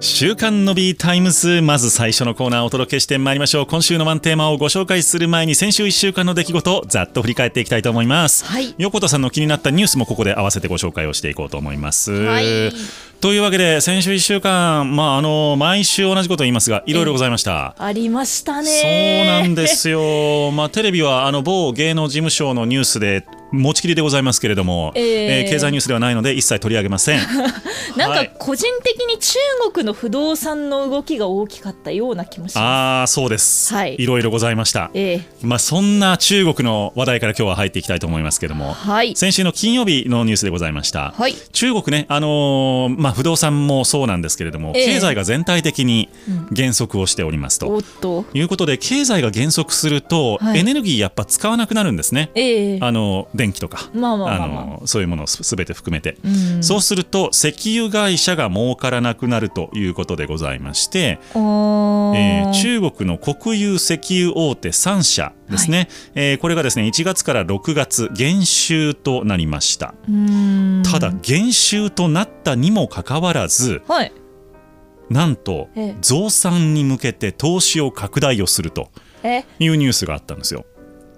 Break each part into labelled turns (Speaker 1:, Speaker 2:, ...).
Speaker 1: 週刊 Nobby タイムズまず最初のコーナーをお届けしてまいりましょう。今週のワンテーマをご紹介する前に先週1週間の出来事をざっと振り返っていきたいと思います、
Speaker 2: はい。
Speaker 1: 横田さんの気になったニュースもここで合わせてご紹介をしていこうと思います、
Speaker 2: はい
Speaker 1: というわけで先週1週間まああの毎週同じことを言いますがいろいろございました。
Speaker 2: ありましたね。
Speaker 1: そうなんですよ、まあ、テレビはあの某芸能事務所のニュースで持ちきりでございますけれども、
Speaker 2: えー
Speaker 1: えー経済ニュースではないので一切取り上げません。
Speaker 2: なん
Speaker 1: はい。
Speaker 2: か個人的に中国の不動産の動きが大きかったような気もしま
Speaker 1: ああそうです、
Speaker 2: はい。
Speaker 1: いろいろございました。
Speaker 2: す。ええ。
Speaker 1: まあ、そんな中国の話題から今日は入っていきたいと思いますけども
Speaker 2: はい。
Speaker 1: 先週の金曜日のニュースでございました、
Speaker 2: はい。
Speaker 1: 中国ね、あのーまあ、不動産もそうなんですけれども、
Speaker 2: ええ。
Speaker 1: 経済が全体的に減速をしておりますと。
Speaker 2: おっと。
Speaker 1: いうことで経済が減速すると、
Speaker 2: はい。
Speaker 1: エネルギーやっぱ使わなくなるんですね、
Speaker 2: ええ。
Speaker 1: あの電気とか、そういうものをすべて含めて、
Speaker 2: うん。
Speaker 1: そうすると石油会社が儲からなくなるということでございまして、えー中国の国有石油大手3社ですね、えーこれがですね1月から6月減収となりました。
Speaker 2: うーん。
Speaker 1: ただ減収となったにもかかわらず
Speaker 2: はい。
Speaker 1: なんと
Speaker 2: ええ。
Speaker 1: 増産に向けて投資を拡大をすると
Speaker 2: え？
Speaker 1: いうニュースがあったんですよ。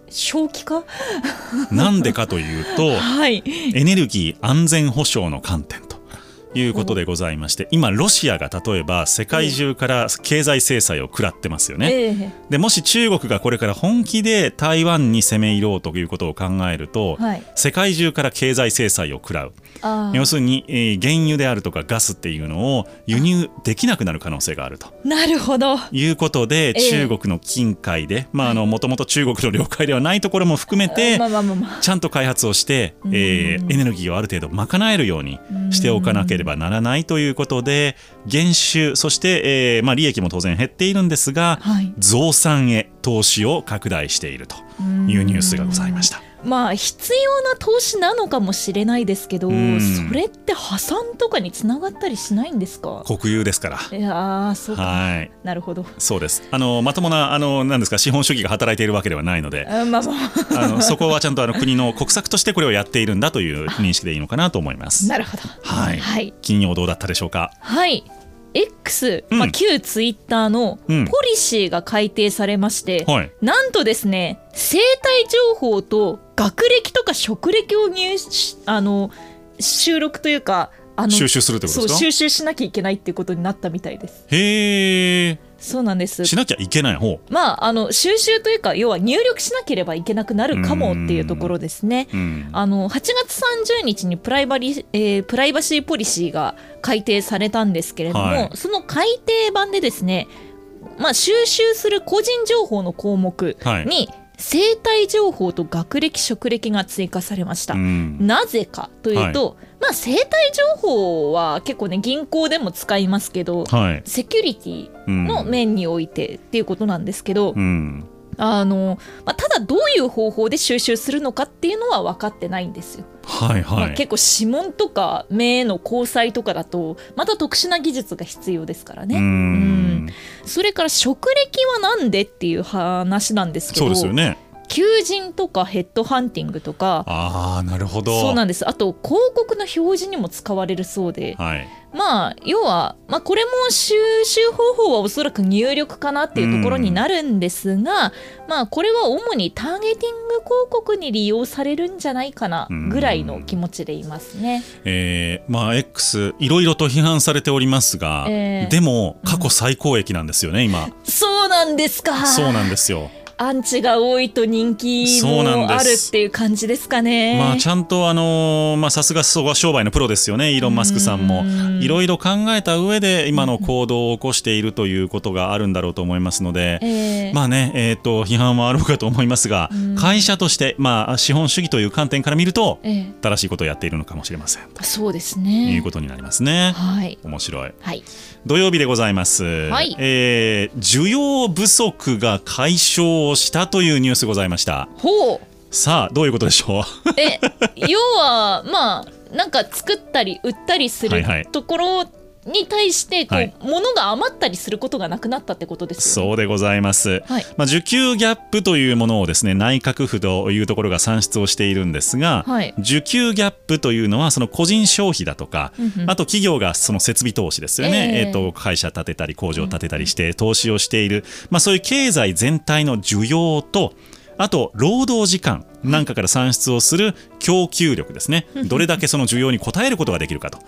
Speaker 2: 正気か？
Speaker 1: なんでかというと
Speaker 2: はい。
Speaker 1: エネルギー安全保障の観点ということでございまして今ロシアが例えば世界中から経済制裁を食らってますよね。
Speaker 2: ええ。
Speaker 1: でもし中国がこれから本気で台湾に攻め入ろうということを考えると、
Speaker 2: はい。
Speaker 1: 世界中から経済制裁を食らう。要するに、えー原油であるとかガスっていうのを輸入できなくなる可能性があると。
Speaker 2: なるほど。
Speaker 1: いうことで、
Speaker 2: ええ。
Speaker 1: 中国の近海でまああのもともと中国の領海ではないところも含めて、ちゃんと開発をして、えーエネルギーをある程度賄えるようにしておかなければならないということで減収そして、えーまあ、利益も当然減っているんですが、
Speaker 2: はい
Speaker 1: 増産へ投資を拡大しているというニュースがございました。
Speaker 2: まあ必要な投資なのかもしれないですけど
Speaker 1: うん。
Speaker 2: それって破産とかにつながったりしないんですか？
Speaker 1: 国有ですから。
Speaker 2: いやーそうか。
Speaker 1: はい。
Speaker 2: なるほど。
Speaker 1: そうです。あのまともなあのなんですか資本主義が働いているわけではないので。
Speaker 2: あまああ。
Speaker 1: のそこはちゃんとあの国の国策としてこれをやっているんだという認識でいいのかなと思います。
Speaker 2: なるほど。
Speaker 1: はい、
Speaker 2: はい。
Speaker 1: 金曜どうだったでしょうか？
Speaker 2: はい X、
Speaker 1: うん。
Speaker 2: まあ、旧ツイッターのポ
Speaker 1: うん。
Speaker 2: リシーが改定されまして、
Speaker 1: はい。
Speaker 2: なんとですね生体情報と学歴とか職歴を入しあの収録というかあの
Speaker 1: 収集するってこと
Speaker 2: そう
Speaker 1: ですか？
Speaker 2: 収集しなきゃいけないっていうことになったみたいです。
Speaker 1: へえ
Speaker 2: そうなんです。
Speaker 1: しなきゃいけない方。
Speaker 2: まああの収集というか要は入力しなければいけなくなるかもっていうところですね。
Speaker 1: うん。
Speaker 2: あの8月30日にプライバリ、えープライバシーポリシーが改定されたんですけれども、
Speaker 1: はい。
Speaker 2: その改定版でですね、まあ、収集する個人情報の項目
Speaker 1: はい。
Speaker 2: に生体情報と学歴職歴が追加されました。
Speaker 1: うん。
Speaker 2: なぜかというと、まあ、生体情報は結構ね銀行でも使いますけど、
Speaker 1: はい。
Speaker 2: セキュリティ
Speaker 1: うん。
Speaker 2: の面においてっていうことなんですけど、
Speaker 1: うん。
Speaker 2: あのまあ、ただどういう方法で収集するのかっていうのは分かってないんですよ。
Speaker 1: はい
Speaker 2: まあ、
Speaker 1: はい
Speaker 2: 結構指紋とか目の交際とかだとまた特殊な技術が必要ですから
Speaker 1: う
Speaker 2: ね。
Speaker 1: ん。
Speaker 2: それから職歴はなんでっていう話なんですけ
Speaker 1: そ
Speaker 2: ど
Speaker 1: うですよね
Speaker 2: 求人とかヘッドハンティングとか
Speaker 1: ああなるほど。
Speaker 2: そうなんです。あと広告の表示にも使われるそうで。
Speaker 1: はい。
Speaker 2: まあ要は、まあ、これも収集方法はおそらく入力かなっていうところになるんですが、まあこれは主にターゲティング広告に利用されるんじゃないかなぐらいの気持ちでいますね。
Speaker 1: えーまあ X いろいろと批判されておりますが、
Speaker 2: えー。
Speaker 1: でも過去最高益なんですよね、今。
Speaker 2: そうなんですか。
Speaker 1: そうなんですよ
Speaker 2: アンチが多いと人気もあるっていう感じですかね。
Speaker 1: まあちゃんとあのーまあさすがそこは商売のプロですよねイーロン・マスクさんも
Speaker 2: うん
Speaker 1: いろいろ考えた上で今の行動を起こしているということがあるんだろうと思いますので、
Speaker 2: えー
Speaker 1: まあね、えー、と批判はあろうかと思いますが、
Speaker 2: うん
Speaker 1: 会社として、まあ、資本主義という観点から見ると
Speaker 2: えー
Speaker 1: 正しいことをやっているのかもしれませんと
Speaker 2: そうです
Speaker 1: い
Speaker 2: ね
Speaker 1: う。ことになりますね。
Speaker 2: はい。
Speaker 1: 面白い
Speaker 2: はい。
Speaker 1: 土曜日でございます、
Speaker 2: はい
Speaker 1: えー需要不足が解消したというニュースございました。
Speaker 2: ほう。
Speaker 1: さあどういうことでしょう？
Speaker 2: え要はまあなんか作ったり売ったりするところに対してこう、
Speaker 1: はい。
Speaker 2: 物が余ったりすることがなくなったってことですよね。
Speaker 1: そうでございます。
Speaker 2: はい。
Speaker 1: まあ、需給ギャップというものをですね内閣府というところが算出をしているんですが、
Speaker 2: はい。
Speaker 1: 需給ギャップというのはその個人消費だとか、
Speaker 2: うんうん。
Speaker 1: あと企業がその設備投資ですよね、
Speaker 2: ええ。
Speaker 1: えーと会社建てたり工場建てたりして投資をしている、まあ、そういう経済全体の需要とあと労働時間なんかから算出をする供給力ですね。どれだけその需要に応えることができるかと。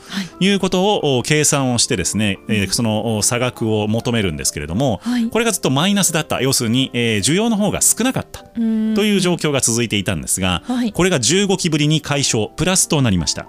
Speaker 1: い。うことをお計算をしてですね、えーそのお差額を求めるんですけれども、
Speaker 2: はい。
Speaker 1: これがずっとマイナスだった。要するに、えー需要の方が少なかった。という状況が続いていたんですが、
Speaker 2: はい。
Speaker 1: これが15期ぶりに解消プラスとなりました。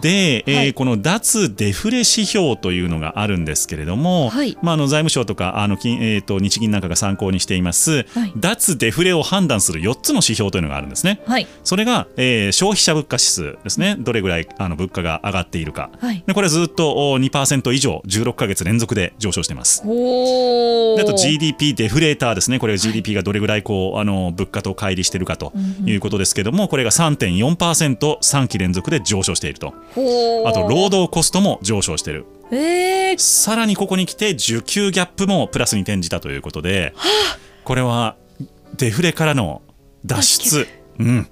Speaker 1: で、えー
Speaker 2: はい。
Speaker 1: この脱デフレ指標というのがあるんですけれども、
Speaker 2: はい。
Speaker 1: まあ、あの財務省とかあの金、えー、と日銀なんかが参考にしています、
Speaker 2: はい。
Speaker 1: 脱デフレを判断する4つの指標というのがあるんですね。
Speaker 2: はい
Speaker 1: それが、えー消費者物価指数ですね。どれぐらいあの物価が上がっているか、
Speaker 2: はい。
Speaker 1: でこれずっとお2%以上16ヶ月連続で上昇してます。あと GDP デフレーターですね、これが GDP がどれぐらいこう、あの物価と乖離しているかということですけども、これが3.4%、3期連続で上昇していると、あと労働コストも上昇している、
Speaker 2: えー、
Speaker 1: さらにここに来て、需給ギャップもプラスに転じたということで、これはデフレからの脱出。うん、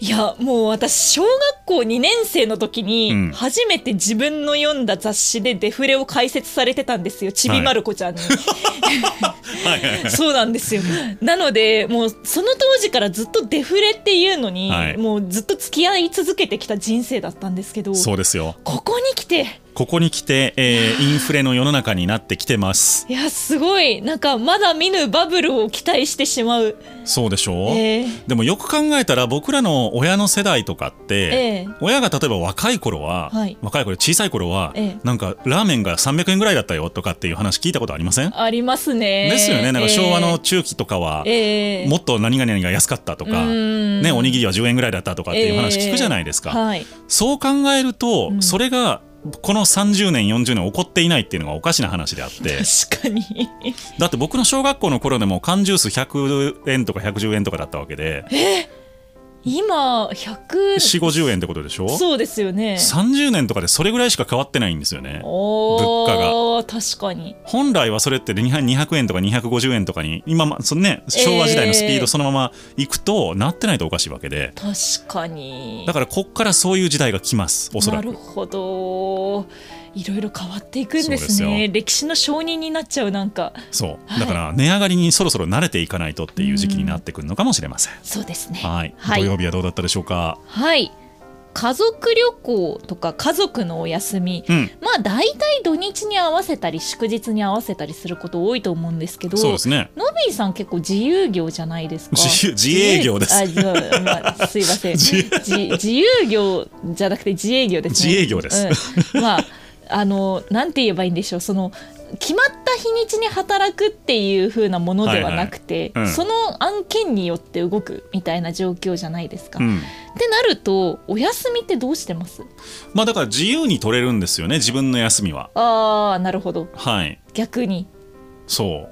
Speaker 2: いやもう私小学校2年生の時
Speaker 1: うん。
Speaker 2: に初めて自分の読んだ雑誌でデフレを解説されてたんですよちびまる子ちゃんに、
Speaker 1: はい。
Speaker 2: そうなんですよ。なのでもうその当時からずっとデフレっていうのに、
Speaker 1: はい。
Speaker 2: もうずっと付き合い続けてきた人生だったんですけど
Speaker 1: そうですよ。
Speaker 2: ここに来て
Speaker 1: ここに来て、えーインフレの世の中になってきてます。
Speaker 2: いやすごい。なんかまだ見ぬバブルを期待してしまう。
Speaker 1: そうでしょ？う、
Speaker 2: え。ー
Speaker 1: でもよく考えたら僕らの親の世代とかって、
Speaker 2: ええ。
Speaker 1: 親が例えば若い頃は、
Speaker 2: はい。
Speaker 1: 若い頃小さい頃は、
Speaker 2: ええ。
Speaker 1: なんかラーメンが300円ぐらいだったよとかっていう話聞いたことありません、
Speaker 2: ありますね。
Speaker 1: ですよね。なんか昭和
Speaker 2: え
Speaker 1: の中期とかは、
Speaker 2: えー
Speaker 1: もっと何々が安かったとか、ね、おにぎりは10円ぐらいだったとかっていう話聞くじゃないですか、
Speaker 2: はい。
Speaker 1: そう考えると、
Speaker 2: うん。
Speaker 1: それがこの30年40年起こっていないっていうのがおかしな話であって。
Speaker 2: 確かに。
Speaker 1: だって僕の小学校の頃でも缶ジュース100円とか110円とかだったわけで
Speaker 2: 今100
Speaker 1: 4 5 0円ってことでしょ？
Speaker 2: そうですよね。
Speaker 1: 30年とかでそれぐらいしか変わってないんですよね。
Speaker 2: お
Speaker 1: 物
Speaker 2: 価が。確かに。
Speaker 1: 本来はそれって200円とか250円とかに今まそのね昭和時代のスピードそのまま行くとなってないとおかしいわけで。
Speaker 2: 確かに。
Speaker 1: だからこっからそういう時代が来ますおそらく。
Speaker 2: なるほどいろいろ変わっていくんで
Speaker 1: す
Speaker 2: ね。歴史の証人になっちゃうなんか。
Speaker 1: そう。
Speaker 2: はい。
Speaker 1: だから値上がりにそろそろ慣れていかないとっていう時期になってくるのかもしれません。
Speaker 2: そうですね。
Speaker 1: はい、
Speaker 2: はい。
Speaker 1: 土曜日はどうだったでしょうか？
Speaker 2: はい。家族旅行とか家族のお休み。
Speaker 1: うん。
Speaker 2: まあ大体土日に合わせたり祝日に合わせたりすること多いと思うんですけど
Speaker 1: そうですね。
Speaker 2: ノビーさん結構自由業じゃないですか？
Speaker 1: 自由自営業です。
Speaker 2: あじゃあまあ、すいません
Speaker 1: 自
Speaker 2: 由業じゃなくて自営業ですね。
Speaker 1: 自営業です。
Speaker 2: うん。まああのなんて言えばいいんでしょう。その決まった日にちに働くっていう風なものではなくて、
Speaker 1: はいはい。うん。
Speaker 2: その案件によって動くみたいな状況じゃないですか。
Speaker 1: うん。
Speaker 2: ってなるとお休みってどうしてます？
Speaker 1: まあだから自由に取れるんですよね自分の休みは。
Speaker 2: あーなるほど。
Speaker 1: はい。
Speaker 2: 逆に
Speaker 1: そ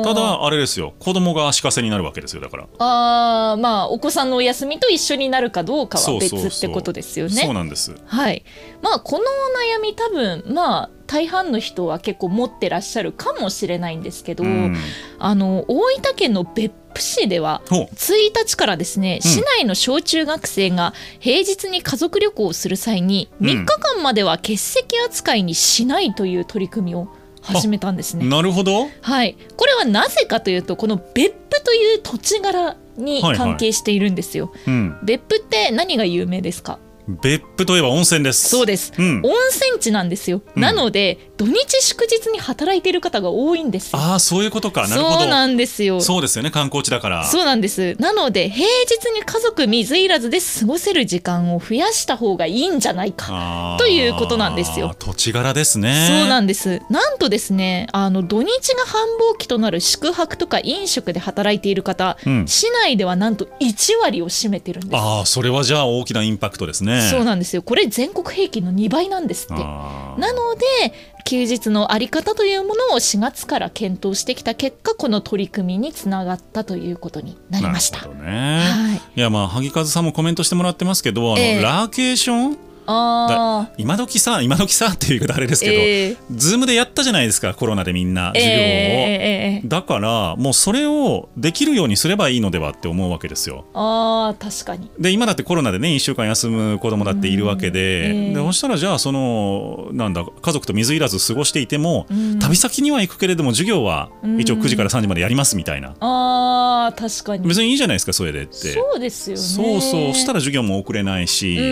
Speaker 1: う。ただあれですよ。子供が足かせになるわけですよだから。
Speaker 2: あーまあお子さんのお休みと一緒になるかどうかは別ってことですよね。
Speaker 1: そうなんです。
Speaker 2: はい、まあこのお悩み多分まあ大半の人は結構持ってらっしゃるかもしれないんですけど、
Speaker 1: うん。
Speaker 2: あの大分県の別府市では
Speaker 1: ほう。
Speaker 2: 1日からですね、
Speaker 1: うん
Speaker 2: 市内の小中学生が平日に家族旅行をする際に
Speaker 1: うん。
Speaker 2: 3日間までは欠席扱いにしないという取り組みを始めたんですね。
Speaker 1: なるほど。
Speaker 2: はい、これはなぜかというとこの別府という土地柄に関係しているんですよ。
Speaker 1: うん。
Speaker 2: 別府って何が有名ですか？
Speaker 1: 別府といえば温泉です。
Speaker 2: そうです。
Speaker 1: うん。
Speaker 2: 温泉地なんですよ、
Speaker 1: うん。
Speaker 2: なので土日祝日に働いている方が多いんですよ。
Speaker 1: ああそういうことか。なるほど。
Speaker 2: そうなんですよ。
Speaker 1: そうですよね。観光地だから。
Speaker 2: そうなんです。なので平日に家族水入らずで過ごせる時間を増やした方がいいんじゃないか。ということなんですよ。
Speaker 1: 土地柄ですね。
Speaker 2: そうなんです。なんとですねあの土日が繁忙期となる宿泊とか飲食で働いている方、
Speaker 1: うん。
Speaker 2: 市内ではなんと1割を占めてるんです。
Speaker 1: ああそれはじゃあ大きなインパクトですね
Speaker 2: そうなんですよ。これ全国平均の2倍なんですって。なので休日のあり方というものを4月から検討してきた結果この取り組みにつながったということになりました。
Speaker 1: なるほどね、
Speaker 2: はい。
Speaker 1: いやまあ萩和さんもコメントしてもらってますけどあの、
Speaker 2: ええ。
Speaker 1: ラーケーション
Speaker 2: ああ
Speaker 1: 今時さ今時さっていう言い方あれですけど、
Speaker 2: ええ。
Speaker 1: ズームでやったじゃないですかコロナでみんな授業を、
Speaker 2: ええええ
Speaker 1: だからもうそれをできるようにすればいいのではって思うわけですよ。
Speaker 2: ああ確かに。
Speaker 1: で今だってコロナでね1週間休む子供だっているわけで,、
Speaker 2: うんええ
Speaker 1: でそしたらじゃあそのなんだ家族と水入らず過ごしていても、
Speaker 2: うん。
Speaker 1: 旅先には行くけれども授業は一応
Speaker 2: うん
Speaker 1: 9時から3時までやりますみたいな、
Speaker 2: ああ確かに。
Speaker 1: 別にいいじゃないですかそれでって。
Speaker 2: そうですよね。
Speaker 1: そうそうしたら授業も遅れないし、
Speaker 2: う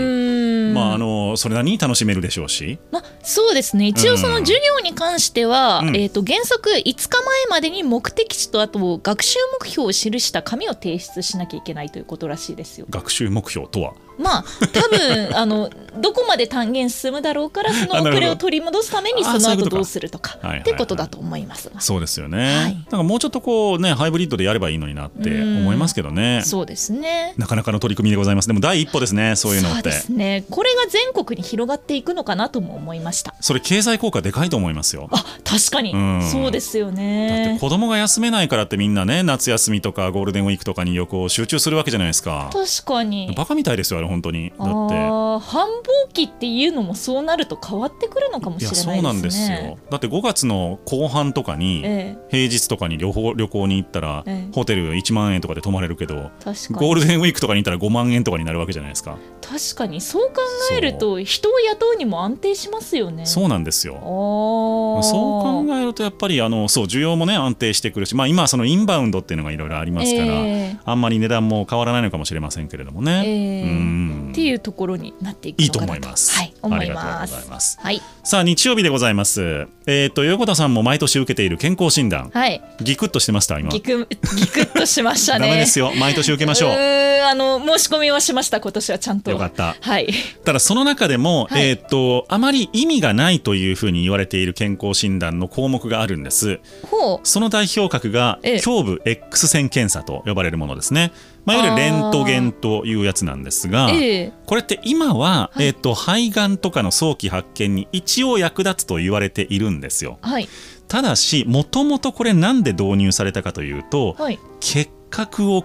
Speaker 2: ん。
Speaker 1: まああのそれなりに楽しめるでしょうし。
Speaker 2: まあ、そうですね。一応その授業に関しては、
Speaker 1: うん。
Speaker 2: えー、と原則5日前までに目的地とあと学習目標を記した紙を提出しなきゃいけないということらしいですよ。
Speaker 1: 学習目標とは？
Speaker 2: まあ多分あのどこまで単元進むだろうから その遅れを取り戻すために
Speaker 1: あ
Speaker 2: その後どうするとかってことだと思いますが。
Speaker 1: そうですよね、
Speaker 2: はい。
Speaker 1: なんかもうちょっとこうねハイブリッドでやればいいのになって思いますけどね。
Speaker 2: そうですね。
Speaker 1: なかなかの取り組みでございます。でも第一歩ですねそういうのって。
Speaker 2: ね。これが全国に広がっていくのかなとも思いました。
Speaker 1: それ経済効果でかいと思いますよ。
Speaker 2: あ確かに、
Speaker 1: うん。
Speaker 2: そうですよ
Speaker 1: だって
Speaker 2: ね。
Speaker 1: 子供が休めないからってみんなね夏休みとかゴールデンウィークとかに旅行集中するわけじゃないですか。
Speaker 2: 確かに。
Speaker 1: バカみたいですよあれ本当に。だって。
Speaker 2: 繁忙期っていうのもそうなると変わってくるのかもしれないですね。
Speaker 1: そうなんですよ。だって5月の後半とかに
Speaker 2: え
Speaker 1: 平日とかに旅行旅行に行ったら
Speaker 2: ええ。
Speaker 1: ホテル1万円とかで泊まれるけどゴー
Speaker 2: に
Speaker 1: ルデンウィークとかに行ったら5万円とかになるわけじゃないですか。
Speaker 2: 確かにそう考えると人を雇うにも安定しますよね。
Speaker 1: そうなんですよ。そう考えるとやっぱりあのそう需要もね安定してくるし、まあ、今はそのインバウンドっていうのがいろいろありますから、
Speaker 2: え。
Speaker 1: あんまり値段も変わらないのかもしれませんけれどもね、
Speaker 2: ええ。
Speaker 1: うん
Speaker 2: っていうところになっていく
Speaker 1: いいと
Speaker 2: のかな
Speaker 1: 思います。
Speaker 2: はい、思い
Speaker 1: ありが
Speaker 2: ます
Speaker 1: とうございます。
Speaker 2: はい
Speaker 1: さあ日曜日でございます。えっ、と横田さんも毎年受けている健康診断、
Speaker 2: はい
Speaker 1: ギクッとしてました今。
Speaker 2: ギクギクッとしましたね。
Speaker 1: ダメですよ。毎年受けましょう。
Speaker 2: ーんあの申し込みはしました今年はちゃんと。
Speaker 1: よかった。
Speaker 2: はい。
Speaker 1: ただその中でも、
Speaker 2: はい
Speaker 1: えっ、とあまり意味がないというふうに言われている健康診断の項目があるんです。
Speaker 2: ほう
Speaker 1: その代表格が
Speaker 2: ええ
Speaker 1: 胸部 X 線検査と呼ばれるものですね。まあ、いわゆるレントゲンというやつなんですが、
Speaker 2: ええ
Speaker 1: これって今は、
Speaker 2: はい
Speaker 1: えっと肺がんとかの早期発見に一応役立つと言われているんですよ。
Speaker 2: はい
Speaker 1: ただしもともとこれなんで導入されたかというと
Speaker 2: はい。
Speaker 1: 結核を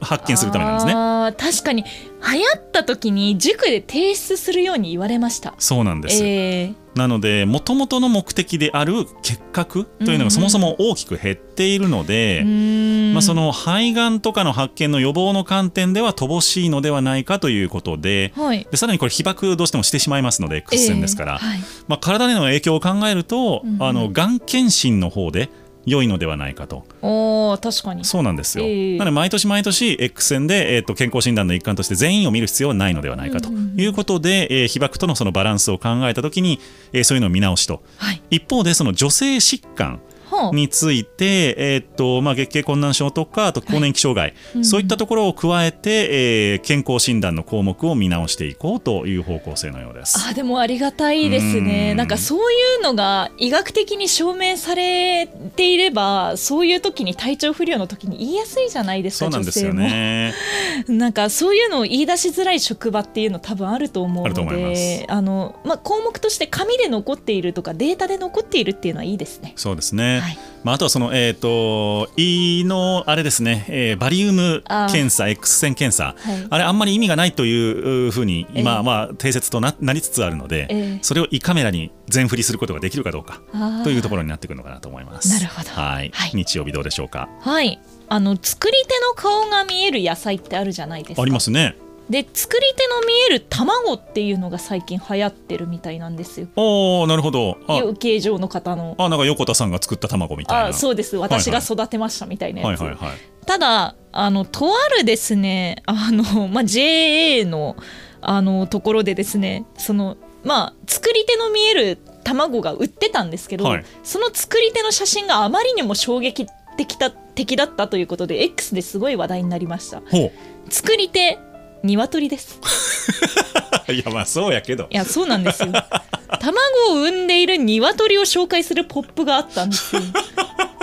Speaker 1: 発見するためなんですね。
Speaker 2: 確かに。流行った時に塾で提出するように言われました。
Speaker 1: そうなんです、
Speaker 2: え
Speaker 1: なのでもともとの目的である結核というのがそもそも大きく減っているので、
Speaker 2: ー、うーん。
Speaker 1: まあ、その肺がんとかの発見の予防の観点では乏しいのではないかということで
Speaker 2: はい。
Speaker 1: でさらにこれ被爆どうしてもしてしまいますので X 線ですから、
Speaker 2: ええはい。
Speaker 1: まあ、体への影響を考えると、
Speaker 2: うん。
Speaker 1: あのがん検診の方で良いのではないかと。
Speaker 2: おー確かに。
Speaker 1: そうなんですよ、
Speaker 2: ええ。
Speaker 1: なので毎年毎年 X 線で、えー、と健康診断の一環として全員を見る必要はないのではないかと。いうことで、えー被爆とのそのバランスを考えた時に、えーそういうのを見直しと。
Speaker 2: はい。
Speaker 1: 一方でその女性疾患
Speaker 2: はあ
Speaker 1: について、えーっとまあ、月経困難症とかあと更年期障害、
Speaker 2: うん
Speaker 1: そういったところを加えて、えー健康診断の項目を見直していこうという方向性のようです。
Speaker 2: あでもありがたいです
Speaker 1: うん
Speaker 2: ねなんかそういうのが医学的に証明されていればそういう時に体調不良の時に言いやすいじゃないですか
Speaker 1: そうなんですよね。
Speaker 2: も なんかそういうのを言い出しづらい職場っていうの多分あると思うのであの、まあ、項目として紙で残っているとかデータで残っているっていうのはいいですね。
Speaker 1: そうですね。
Speaker 2: はい
Speaker 1: まあ、あとはその、えー、と胃のあれですね、えーバリウム検査 X 線検査。
Speaker 2: はい。
Speaker 1: あれあんまり意味がないというふうに今、
Speaker 2: ええ。
Speaker 1: まあ、定説とななりつつあるので、
Speaker 2: ええ。
Speaker 1: それを胃カメラに全振りすることができるかどうかというところになってくるのかなと思います。
Speaker 2: なるほど。
Speaker 1: はい、
Speaker 2: はい。
Speaker 1: 日曜日どうでしょうか？
Speaker 2: はい。あの作り手の顔が見える野菜ってあるじゃないですか。
Speaker 1: ありますね。
Speaker 2: で作り手の見える卵っていうのが最近流行ってるみたいなんですよ。
Speaker 1: おおなるほど。あ
Speaker 2: 養鶏場の方の。
Speaker 1: あなんか横田さんが作った卵みたいな。
Speaker 2: あそうです私が育てましたみたいなやつ、
Speaker 1: はいはいはい。
Speaker 2: ただあのとあるですねあの、まあ、JA のあのところでですねそのまあ作り手の見える卵が売ってたんですけど、
Speaker 1: はい
Speaker 2: その作り手の写真があまりにも衝撃的だったということで X ですごい話題になりました
Speaker 1: ほ
Speaker 2: 作り手鶏です
Speaker 1: う。いやまあそうやけど。
Speaker 2: いやそうなんですよ 卵を産んでいる鶏を紹介するポップがあったんですよ
Speaker 1: はい。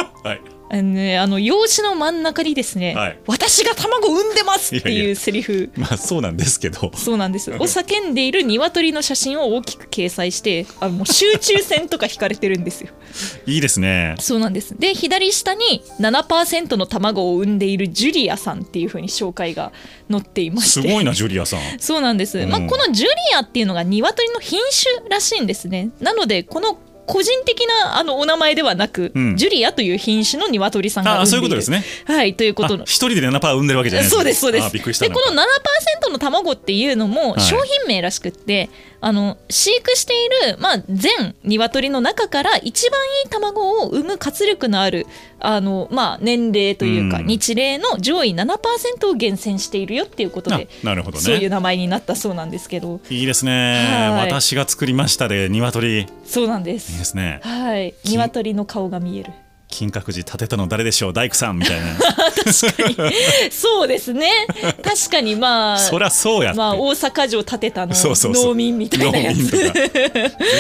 Speaker 2: あのね、あの用紙の真ん中にですね、
Speaker 1: はい。
Speaker 2: 私が卵を産んでますってい
Speaker 1: う
Speaker 2: セリフ。
Speaker 1: まあそうなんですけど。
Speaker 2: そうなんです。を叫んでいる鶏の写真を大きく掲載してあのもう集中線とか引かれてるんですよ。
Speaker 1: いいですね。
Speaker 2: そうなんです。で左下に7%の卵を産んでいるジュリアさんっていう風に紹介が載っていまして。
Speaker 1: すごいなジュリアさん。
Speaker 2: そうなんです、
Speaker 1: うん。
Speaker 2: まあ、このジュリアっていうのが鶏の品種らしいんですね。なのでこの個人的なあのお名前ではなく、
Speaker 1: うん。
Speaker 2: ジュリアという品種の鶏さんが
Speaker 1: あ
Speaker 2: 産んでいる。
Speaker 1: そういうことですね。
Speaker 2: はいということの。
Speaker 1: あ一人で7%産んでるわけじゃない
Speaker 2: そうですそうです。
Speaker 1: あびっくりした
Speaker 2: でこの7%の卵っていうのも
Speaker 1: はい。
Speaker 2: 商品名らしくって、あの飼育している、まあ、全鶏の中から一番いい卵を産む活力のあるあの、まあ、年齢というか、
Speaker 1: うん。
Speaker 2: 日齢の上位7%を厳選しているよっていうこと
Speaker 1: あ
Speaker 2: で、
Speaker 1: なるほど
Speaker 2: そういう
Speaker 1: ね
Speaker 2: 名前になったそうなんですけど。
Speaker 1: いいですね。
Speaker 2: はい。
Speaker 1: 私が作りましたで鶏。いい
Speaker 2: そうなんで。
Speaker 1: ですすね。
Speaker 2: はい、
Speaker 1: 金
Speaker 2: 鶏の顔が見える。
Speaker 1: 金閣寺建てたの誰でしょう？大工さんみたいな
Speaker 2: 確かに、そうですね。確かに、まあ。
Speaker 1: そりゃそうや
Speaker 2: まあ、大阪城建てたの
Speaker 1: そうそうそう
Speaker 2: 農民みたいなやつ。
Speaker 1: 絶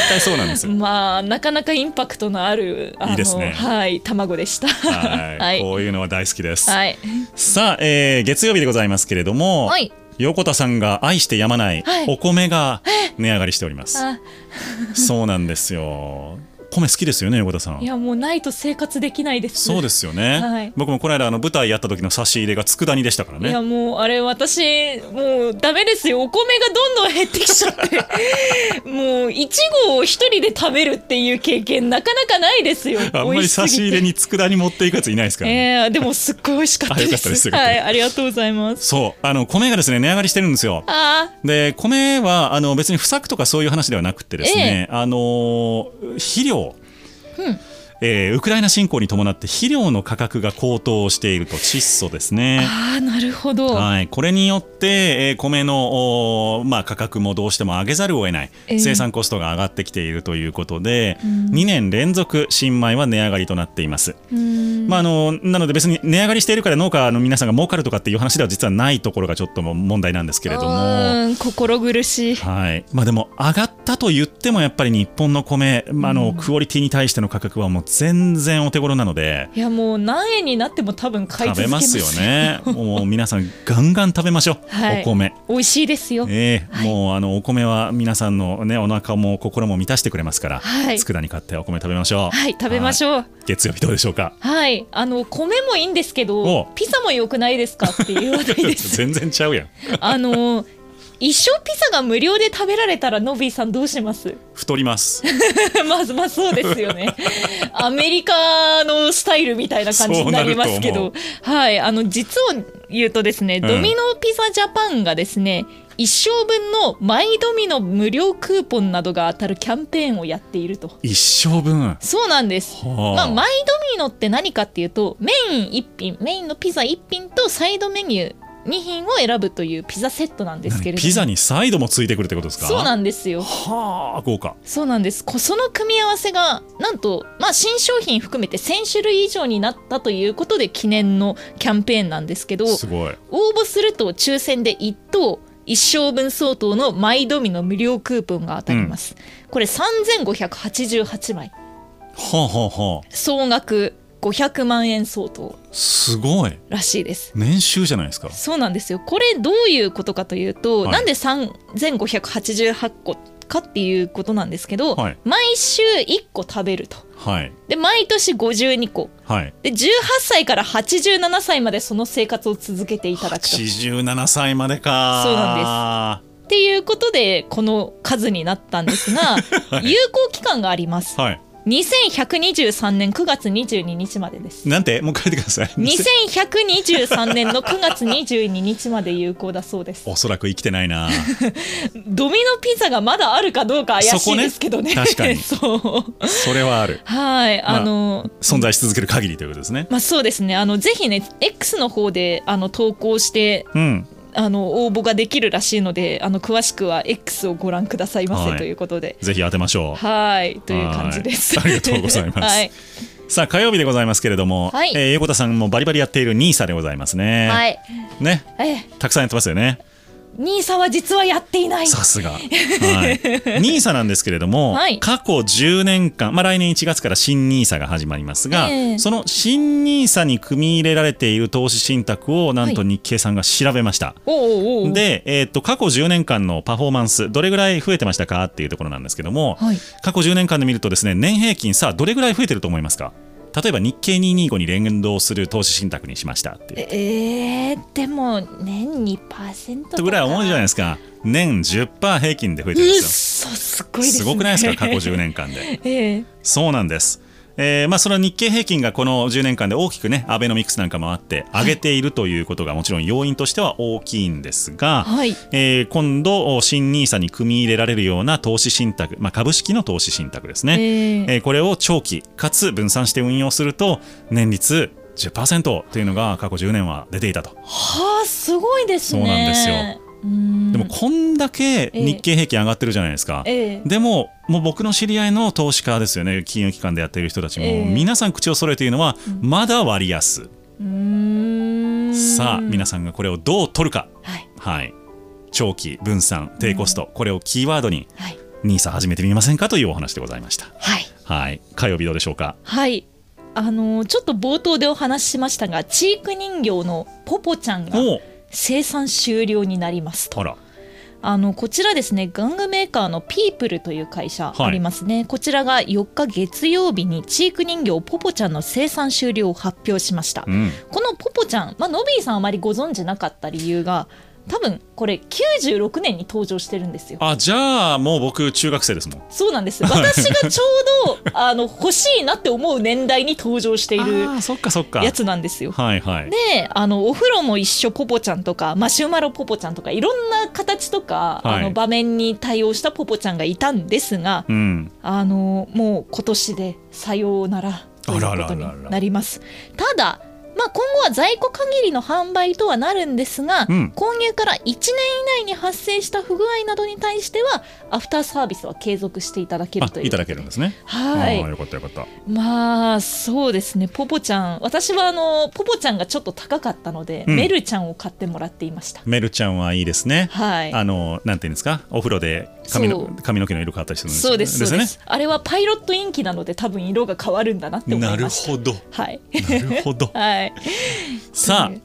Speaker 1: 対そうなんですよ
Speaker 2: まあ、なかなかインパクトのある。あの
Speaker 1: いいですね
Speaker 2: はい、卵でした。
Speaker 1: はい、
Speaker 2: はい
Speaker 1: こういうのは大好きです、
Speaker 2: はい。
Speaker 1: さあ、えー月曜日でございますけれども、
Speaker 2: はい。
Speaker 1: 横田さんが愛してやまない
Speaker 2: はい
Speaker 1: お米が値上がりしております、
Speaker 2: あ、
Speaker 1: そうなんですよ米好きですよね横田さん。
Speaker 2: いや、もうないと生活できないです。
Speaker 1: そうですよね、
Speaker 2: はい。
Speaker 1: 僕もこの間あの舞台やった時の差し入れが佃煮でしたから
Speaker 2: いや
Speaker 1: ね
Speaker 2: もうあれ私もうダメですよ。お米がどんどん減ってきちゃって。もういちごを一人で食べるっていう経験なかなかないですよ。
Speaker 1: あんまり差し入れに佃煮持っていくやついないですからね、
Speaker 2: えー、でもすっごい美味しかったで
Speaker 1: す。
Speaker 2: はいありがとうございます。
Speaker 1: そうあの米がですね値上がりしてるんですよ。
Speaker 2: あ
Speaker 1: で米はあの別に不作とかそういう話ではなくてですね、あの肥料、
Speaker 2: うん
Speaker 1: えーウクライナ侵攻に伴って肥料の価格が高騰していると窒素ですね。
Speaker 2: あーなるほど、
Speaker 1: はい、これによって、えー米の、おーまあ、価格もどうしても上げざるを得ない、
Speaker 2: ええ
Speaker 1: 生産コストが上がってきているということで、
Speaker 2: うん。
Speaker 1: 2年連続新米は値上がりとなっています。まあ、あのなので別に値上がりしているから農家の皆さんが儲かるとかっていう話では実はないところがちょっとも問題なんですけれども。
Speaker 2: 心苦しい。
Speaker 1: はい。まあ、でも上がったと言ってもやっぱり日本の米、まあ、あのクオリティに対しての価格はもう全然お手頃なので
Speaker 2: いやもう何円になっても多分買い続けま
Speaker 1: ますすよ。ねもう皆さんガンガン食べましょう、
Speaker 2: はい。
Speaker 1: お米。
Speaker 2: 美味しいですよ。
Speaker 1: ええもうあのお米は皆さんのねお腹も心も満たしてくれますから、
Speaker 2: はい。
Speaker 1: 佃煮買ってお米食べましょう。
Speaker 2: はい食べまし
Speaker 1: う。
Speaker 2: ょう
Speaker 1: 月曜日どうでしょうか？
Speaker 2: はい、あの米もいいんですけ
Speaker 1: お。
Speaker 2: ど、ピザも良くないですか？っていう話題で す。
Speaker 1: 全然ちゃうやん。
Speaker 2: あの一生ピザが無料で食べられたらノビーさんどうします？
Speaker 1: 太ります
Speaker 2: まず まあそうですよね。アメリカのスタイルみたいな感じになりますけど、はい、あの実を言うとですね、
Speaker 1: ん
Speaker 2: ドミノピザジャパンがですね。一生分のマイドミノ無料クーポンなどが当たるキャンペーンをやっていると。
Speaker 1: 一生分
Speaker 2: そうなんです。
Speaker 1: はあ
Speaker 2: まあ、マイドミノって何かっていうとメイン1品メインのピザ1品とサイドメニュー2品を選ぶというピザセットなんですけれども。
Speaker 1: ピザにサイドもついてくるってことですか？
Speaker 2: そうなんですよ。
Speaker 1: はあ豪華。
Speaker 2: そうなんです。こその組み合わせがなんと、まあ、新商品含めて1000種類以上になったということで記念のキャンペーンなんですけど
Speaker 1: すごい。
Speaker 2: 応募すると抽選で1等一生分相当のマイドミノ無料クーポンが当たります、これ3588枚。
Speaker 1: はあはあはあ。
Speaker 2: 総額500万円相当。
Speaker 1: すごい。
Speaker 2: らしいです。
Speaker 1: 年収じゃないですか。
Speaker 2: そうなんですよ。これどういうことかというと、
Speaker 1: はい。
Speaker 2: なんで3588個かっていうことなんですけど、
Speaker 1: はい。
Speaker 2: 毎週1個食べると。
Speaker 1: はい。
Speaker 2: で毎年52個。
Speaker 1: はい。
Speaker 2: で18歳から87歳までその生活を続けていただくと。
Speaker 1: 87歳までか。
Speaker 2: そうなんっていうことでこの数になったんですが、有効期間があります。
Speaker 1: はい
Speaker 2: 2123年9月22日までです。
Speaker 1: なんて？もう一回言ってください。
Speaker 2: 2123年の9月22日まで有効だそうです。
Speaker 1: おそらく生きてないな。
Speaker 2: ドミノピザがまだあるかどうか怪しいですけどね。
Speaker 1: ね。確かに。
Speaker 2: そう。
Speaker 1: それはある。
Speaker 2: はいあの、
Speaker 1: 存在し続ける限りということですね。
Speaker 2: まあそうですね。あのぜひね X の方であの投稿して
Speaker 1: うん
Speaker 2: あの応募ができるらしいのであの詳しくは X をご覧くださいませ、
Speaker 1: はい。
Speaker 2: ということで。
Speaker 1: ぜひ当てましょう。
Speaker 2: はい。という感じです。
Speaker 1: はい。ありがとうございます。
Speaker 2: はい、
Speaker 1: さあ火曜日でございますけれども、
Speaker 2: はい。
Speaker 1: えー横田さんもバリバリやっているニーサでございますね、
Speaker 2: はい。
Speaker 1: ね。
Speaker 2: え。
Speaker 1: たくさんやってますよね
Speaker 2: ニーサは実はやっていない。
Speaker 1: さすが。はい。ニーサなんですけれども、
Speaker 2: はい。
Speaker 1: 過去10年間、まあ来年1月から新ニーサが始まりますが、
Speaker 2: ええ。
Speaker 1: その新ニーサに組み入れられている投資信託をなんと
Speaker 2: はい。
Speaker 1: 日経さんが調べました。
Speaker 2: おうおうおう
Speaker 1: で、えーっと過去10年間のパフォーマンスどれぐらい増えてましたかっていうところなんですけども、
Speaker 2: はい。
Speaker 1: 過去10年間で見るとですね年平均さあどれぐらい増えてると思いますか？例えば日経225に連動する投資信託にしましたって
Speaker 2: えー、でも年2%とか。
Speaker 1: ぐらい思うじゃないですか。年10%平均で増えてるんですよ。
Speaker 2: そすごいですね。
Speaker 1: すごくないですか？過去10年間で。
Speaker 2: ええ。
Speaker 1: そうなんですえーまあ、それは日経平均がこの10年間で大きくねアベノミクスなんかもあって上げているということがもちろん要因としては大きいんですが、
Speaker 2: はい。
Speaker 1: えー今度新ニーサに組み入れられるような投資信託、まあ、株式の投資信託ですね、
Speaker 2: ええ
Speaker 1: えーこれを長期かつ分散して運用すると年率10%というのが過去10年は出ていたと。
Speaker 2: はあすごいですね。
Speaker 1: そうなんですよでもこんだけ日経平均上がってるじゃないですか、
Speaker 2: ええ。
Speaker 1: でももう僕の知り合いの投資家ですよね。金融機関でやっている人たちも、
Speaker 2: ええ。
Speaker 1: 皆さん口を揃えているのは、まだ割安。さあ皆さんがこれをどう取るか。
Speaker 2: はい。
Speaker 1: はい。長期分散低コスト、これをキーワードに
Speaker 2: はい。
Speaker 1: ニーサ始めてみませんかというお話でございました。
Speaker 2: はい。
Speaker 1: はい。火曜日どうでしょうか？
Speaker 2: はい。あのちょっと冒頭でお話ししましたがチーク人形のポポちゃんが
Speaker 1: お
Speaker 2: 生産終了になりますと。
Speaker 1: あ
Speaker 2: のこちらですね玩具メーカーのピープルという会社
Speaker 1: はい。
Speaker 2: ありますね、こちらが4日月曜日にチーク人形ポポちゃんの生産終了を発表しました、
Speaker 1: うん。
Speaker 2: このポポちゃん、まあ、ノビーさんあまりご存知なかった理由が多分これ96年に登場してるんですよ。
Speaker 1: あじゃあもう僕中学生ですもん。
Speaker 2: そうなんです。私がちょうどあの欲しいなって思う年代に登場している
Speaker 1: あーそっかそっか。
Speaker 2: やつなんですよ。
Speaker 1: はいはい。
Speaker 2: であのお風呂も一緒ポポちゃんとかマシュマロポポちゃんとかいろんな形とか、
Speaker 1: はい。
Speaker 2: あの場面に対応したポポちゃんがいたんですが
Speaker 1: うん。
Speaker 2: あのもう今年でさようならということになります。ただまあ、今後は在庫限りの販売とはなるんですが、
Speaker 1: うん。
Speaker 2: 購入から1年以内に発生した不具合などに対してはアフターサービスは継続していただけるという。
Speaker 1: あいただけるんですね。
Speaker 2: はい。
Speaker 1: よかったよかった。
Speaker 2: まあそうですね。ポポちゃん。私はあのポポちゃんがちょっと高かったので、
Speaker 1: うん。
Speaker 2: メルちゃんを買ってもらっていました。
Speaker 1: メルちゃんはいいですね。
Speaker 2: はい。
Speaker 1: あのなんていうんですか？お風呂で髪の髪の毛の色変わったりするんです
Speaker 2: そうですです。あれはパイロットインキなので多分色が変わるんだなって思
Speaker 1: ないる
Speaker 2: ました。
Speaker 1: ほど。
Speaker 2: はい。
Speaker 1: なるほど。
Speaker 2: はい
Speaker 1: さあ
Speaker 2: はい。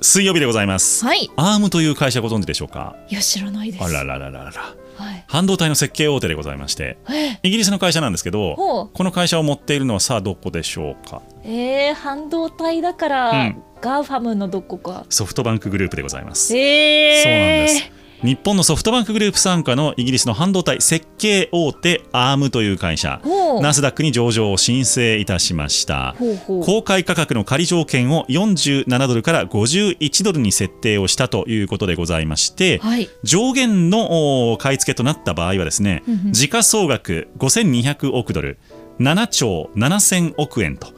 Speaker 1: 水曜日でございます。
Speaker 2: はい。
Speaker 1: アームという会社ご存知でしょうか？
Speaker 2: いや知らないです。
Speaker 1: あららららら
Speaker 2: はい。
Speaker 1: 半導体の設計大手でございまして
Speaker 2: え
Speaker 1: イギリスの会社なんですけどこの会社を持っているのはさあどこでしょうか？
Speaker 2: えー、半導体だから、
Speaker 1: うん。
Speaker 2: GAFAM のどこか。
Speaker 1: ソフトバンクグループでございます。
Speaker 2: えー、
Speaker 1: そうなんです日本のソフトバンクグループ傘下のイギリスの半導体設計大手アームという会社。ナスダックに上場を申請いたしました。公開価格の仮条件を47ドルから51ドルに設定をしたということでございまして
Speaker 2: はい。
Speaker 1: 上限のお買い付けとなった場合はですね時価総額5200億ドル7兆7000億円と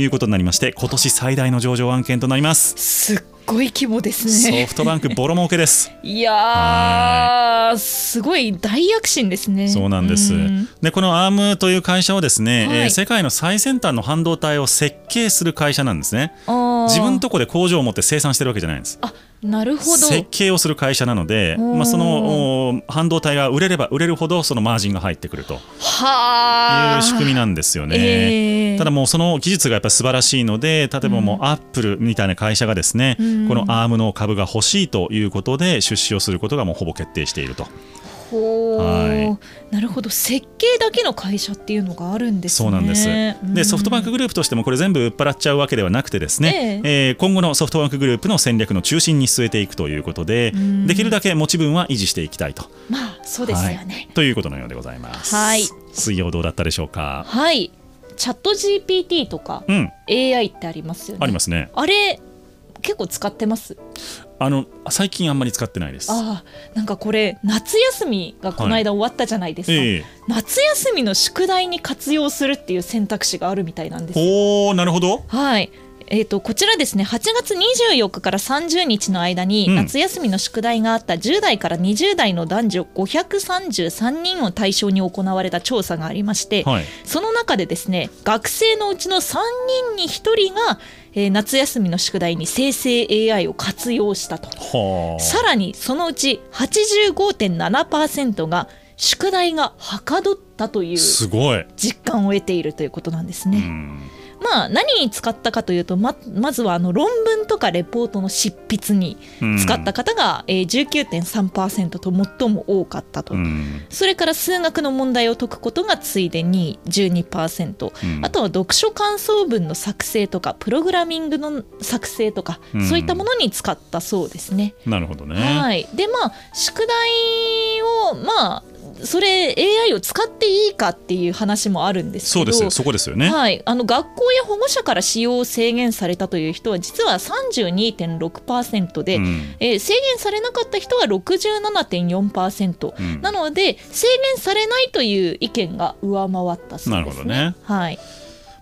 Speaker 1: いうことになりまして今年最大の上場案件となります。
Speaker 2: すっごい規模です
Speaker 1: ソ
Speaker 2: ね
Speaker 1: フトバンクボロ儲けです。
Speaker 2: いやーすごい大躍進ですね。
Speaker 1: そうなんです。
Speaker 2: ん。
Speaker 1: でこのアームという会社はですね、
Speaker 2: はい。
Speaker 1: えー世界の最先端の半導体を設計する会社なんですね。自分のとこで工場を持って生産してるわけじゃないんです。
Speaker 2: あなるほど。
Speaker 1: 設計をする会社なので、まあ、そのお半導体が売れれば売れるほどそのマージンが入ってくると。
Speaker 2: はあ。
Speaker 1: いう仕組みなんですよね。
Speaker 2: えー
Speaker 1: ただもうその技術がやっぱり素晴らしいので例えばもうアップルみたいな会社がですね、
Speaker 2: うん。
Speaker 1: このアームの株が欲しいということで出資をすることがもうほぼ決定していると
Speaker 2: ほう、
Speaker 1: は
Speaker 2: なるほど。設計だけの会社っていうのがあるんですね。
Speaker 1: そうなんです。
Speaker 2: うん。
Speaker 1: でソフトバンクグループとしてもこれ全部売っ払っちゃうわけではなくてですね、えー今後のソフトバンクグループの戦略の中心に据えていくということで
Speaker 2: うん。
Speaker 1: できるだけ持ち分は維持していきたいと。
Speaker 2: まあそうですよね。
Speaker 1: はい。ということのようでございます。
Speaker 2: はい。
Speaker 1: 水曜どうだったでしょうか？
Speaker 2: はい、チャット GPT とか
Speaker 1: うん、
Speaker 2: AI ってありますよね。
Speaker 1: ありますね。
Speaker 2: あれ結構使ってます？
Speaker 1: あの最近あんまり使ってないです。
Speaker 2: ああなんかこれ夏休みがこの間終わったじゃないですか、
Speaker 1: ええ
Speaker 2: 夏休みの宿題に活用するっていう選択肢があるみたいなんですよ
Speaker 1: ほうなるほど。
Speaker 2: はいえー、とこちらですね8月24日から30日の間に
Speaker 1: うん
Speaker 2: 夏休みの宿題があった10代から20代の男女533人を対象に行われた調査がありまして、
Speaker 1: はい。
Speaker 2: その中でですね学生のうちの3人に1人がえー夏休みの宿題に生成 AI を活用したと。
Speaker 1: はあ。
Speaker 2: さらにそのうち85.7%が宿題がはかどったという
Speaker 1: すごい、
Speaker 2: 実感を得ているということなんですね。
Speaker 1: うん
Speaker 2: まあ何に使ったかというとままずはあの論文とかレポートの執筆に使った方が、えー19.3%と最も多かったと。
Speaker 1: うん。
Speaker 2: それから数学の問題を解くことがついでに12%、
Speaker 1: うん。
Speaker 2: あとは読書感想文の作成とかプログラミングの作成とか、
Speaker 1: うん。
Speaker 2: そういったものに使ったそうですね。
Speaker 1: なるほどね、
Speaker 2: はい、でまあ宿題をまあそれ AI を使っていいかっていう話もあるんですけど
Speaker 1: そうですよ。そこですよね、
Speaker 2: はい、あの学校や保護者から使用を制限されたという人は実は32.6%で、
Speaker 1: うん。
Speaker 2: えー制限されなかった人は67.4%、
Speaker 1: うん。
Speaker 2: なので制限されないという意見が上回ったそうですね。
Speaker 1: なるほどね。
Speaker 2: はい、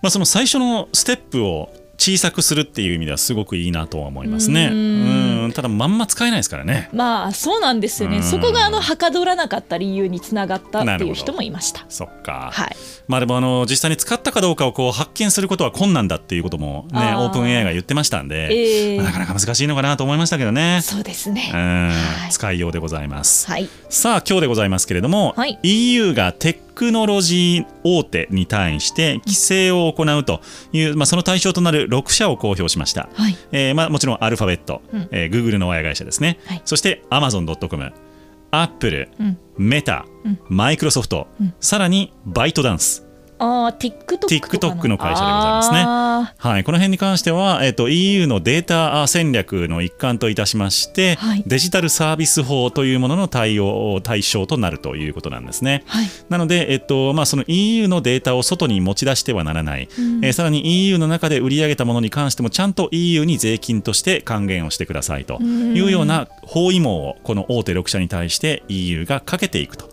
Speaker 1: まあ、その最初のステップを小さくするっていう意味ではすごくいいなとは思いますね。
Speaker 2: う
Speaker 1: うんんただまんま使えないですからね。
Speaker 2: まあそうなんですよね、
Speaker 1: うん
Speaker 2: そこがあのはかどらなかった理由につながったっていう人もいました。
Speaker 1: そっか。
Speaker 2: はい、
Speaker 1: まあでもあの実際に使ったかどうかをこう発見することは困難だっていうこともねオープン AI が言ってましたんで、
Speaker 2: えー
Speaker 1: まあなかなか難しいのかなと思いましたけどね。
Speaker 2: そうですね。
Speaker 1: うん
Speaker 2: はい
Speaker 1: 使いようでございます。
Speaker 2: はい、
Speaker 1: さあ今日でございますけれども、
Speaker 2: はい
Speaker 1: EU がテクノロジー大手に対して規制を行うという、まあ、その対象となる6社を公表しました。
Speaker 2: はい、
Speaker 1: えーまあ、もちろんアルファベット、
Speaker 2: うん。
Speaker 1: えー Google の親会社ですね、
Speaker 2: はい。
Speaker 1: そして Amazon.com、Apple、
Speaker 2: うん、
Speaker 1: メタ、
Speaker 2: うん。
Speaker 1: マイクロソフト、
Speaker 2: うん。
Speaker 1: さらにバイトダンス、
Speaker 2: ああ TikTok
Speaker 1: TikTok の会社でございますね。
Speaker 2: あ
Speaker 1: はい、この辺に関しては、えー、と EU のデータ戦略の一環といたしまして、
Speaker 2: はい。
Speaker 1: デジタルサービス法というものの対応対象となるということなんですね。
Speaker 2: ーはい、
Speaker 1: なので、えっとまあ、その EU のデータを外に持ち出してはならない、
Speaker 2: うん。
Speaker 1: えーさらに EU の中で売り上げたものに関してもちゃんと EU に税金として還元をしてくださいというような包囲網をこの大手6社に対して EU がかけていくと。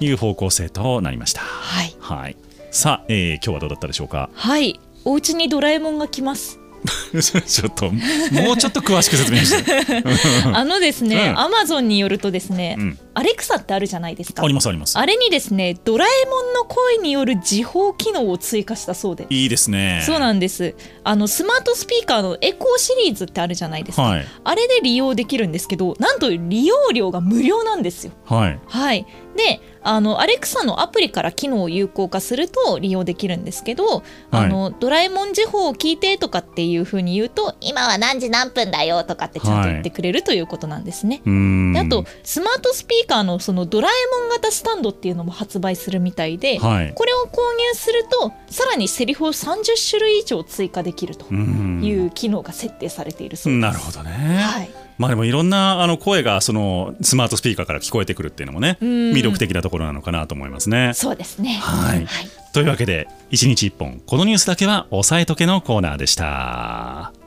Speaker 1: いう方向性となりました。
Speaker 2: はい、
Speaker 1: はい、さあ、えー今日はどうだったでしょうか？
Speaker 2: はい、お家にドラえもんが来ます。
Speaker 1: ちょっともうちょっと詳しく説明して。
Speaker 2: あのですね、
Speaker 1: うん
Speaker 2: アマゾンによるとですね、
Speaker 1: うん
Speaker 2: アレクサってあるじゃないですか
Speaker 1: あ。りますあります。
Speaker 2: あれにですね、ドラえもんの声による時報機能を追加したそうで。
Speaker 1: いいですね。
Speaker 2: そうなんですあのスマートスピーカーのエコーシリーズってあるじゃないですか、
Speaker 1: はい
Speaker 2: あれで利用できるんですけどなんと利用料が無料なんですよ
Speaker 1: はい。
Speaker 2: はいであのアレクサのアプリから機能を有効化すると利用できるんですけど、あのドラえもん時報を聞いてとかっていう風に言うと今は何時何分だよとかってちゃんと言ってくれるということなんですね、
Speaker 1: うーん。
Speaker 2: であとスマートスピーカーのそのドラえもん型スタンドっていうのも発売するみたいで、
Speaker 1: はい。
Speaker 2: これを購入するとさらにセリフを30種類以上追加できるという機能が設定されているそうです。
Speaker 1: なるほどね。
Speaker 2: はい、
Speaker 1: まあでもいろんなあの声がそのスマートスピーカーから聞こえてくるっていうのもね
Speaker 2: うん
Speaker 1: 魅力的なところなのかなと思いますね。
Speaker 2: そうですね。
Speaker 1: はいというわけで1日1本このニュースだけは押さえとけのコーナーでした。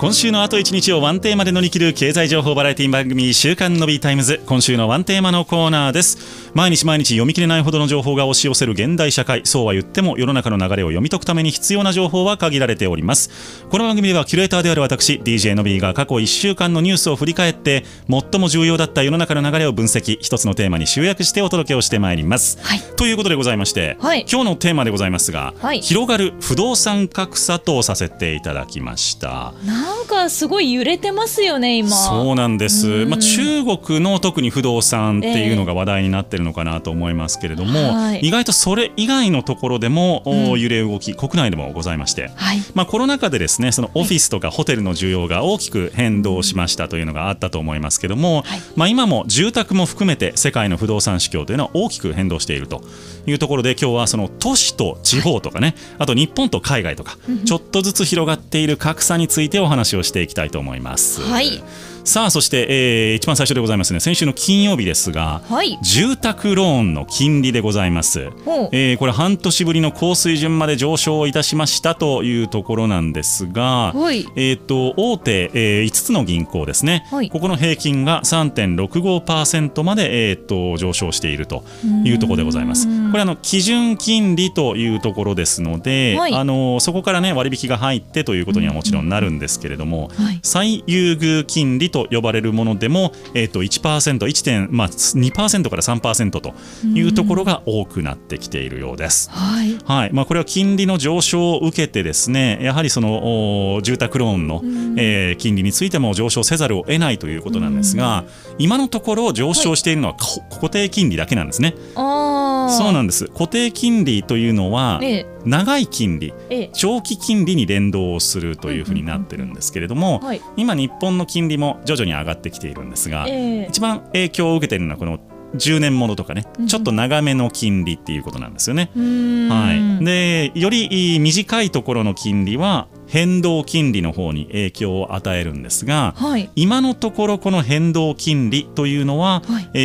Speaker 1: 今週のあと1日をワンテーマで乗り切る経済情報バラエティ番組週刊 Nobby タイムズ。今週のワンテーマのコーナーです。毎日毎日読み切れないほどの情報が押し寄せる現代社会。そうは言っても世の中の流れを読み解くために必要な情報は限られております。この番組ではキュレーターである私 DJ のビーが過去1週間のニュースを振り返って最も重要だった世の中の流れを分析。一つのテーマに集約してお届けをしてまいります。
Speaker 2: はい。
Speaker 1: ということでございまして、
Speaker 2: はい。
Speaker 1: 今日のテーマでございますが、
Speaker 2: はい。
Speaker 1: 広がる不動産格差とさせていただきました
Speaker 2: なんかすごい揺れてますよね今。
Speaker 1: そうなんです、
Speaker 2: うん。
Speaker 1: まあ、中国の特に不動産っていうのが話題になってるのかなと思いますけれども、
Speaker 2: はい。
Speaker 1: 意外とそれ以外のところでも、お
Speaker 2: うん。
Speaker 1: 揺れ動き国内でもございまして。
Speaker 2: はい。
Speaker 1: まあ、コロナ禍でですねそのオフィスとかホテルの需要が大きく変動しましたというのがあったと思いますけども、
Speaker 2: はい。
Speaker 1: まあ、今も住宅も含めて世界の不動産市況というのは大きく変動しているというところで今日はその都市と地方とかねあと日本と海外とかちょっとずつ広がっている格差についてお話をしていきたいと思います。
Speaker 2: はい
Speaker 1: さあそして、えー一番最初でございますね。先週の金曜日ですが
Speaker 2: はい。
Speaker 1: 住宅ローンの金利でございます。えーこれ半年ぶりの高水準まで上昇いたしましたというところなんですが、
Speaker 2: はい。
Speaker 1: えー、と大手、え5つの銀行ですね、
Speaker 2: はい。
Speaker 1: ここの平均が3.65%まで、えー、と上昇しているというところでございます。これあの基準金利というところですので、
Speaker 2: はい。
Speaker 1: あのそこからね割引が入ってということにはもちろんなるんですけれども、
Speaker 2: はい。
Speaker 1: 最優遇金利とと呼ばれるものでも、えー、と1%、1. まあ、2%から3%というところが多くなってきているようです。
Speaker 2: はい。
Speaker 1: はい。まあ、これは金利の上昇を受けてですねやはりそのお住宅ローンの、えー金利についても上昇せざるを得ないということなんですが、今のところ上昇しているのはこ固定金利だけなんですね。
Speaker 2: ああ
Speaker 1: そうなんです。固定金利というのは、
Speaker 2: え
Speaker 1: 長い金利
Speaker 2: ええ。
Speaker 1: 長期金利に連動するというふうになってるんですけれども、
Speaker 2: はい。
Speaker 1: 今日本の金利も徐々に上がってきているんですが、
Speaker 2: ええ。
Speaker 1: 一番影響を受けているのはこの10年ものとかね、
Speaker 2: うん。
Speaker 1: ちょっと長めの金利っていうことなんですよね。はい、でより短いところの金利は変動金利の方に影響を与えるんですが
Speaker 2: はい。
Speaker 1: 今のところこの変動金利というのは、
Speaker 2: はい。
Speaker 1: え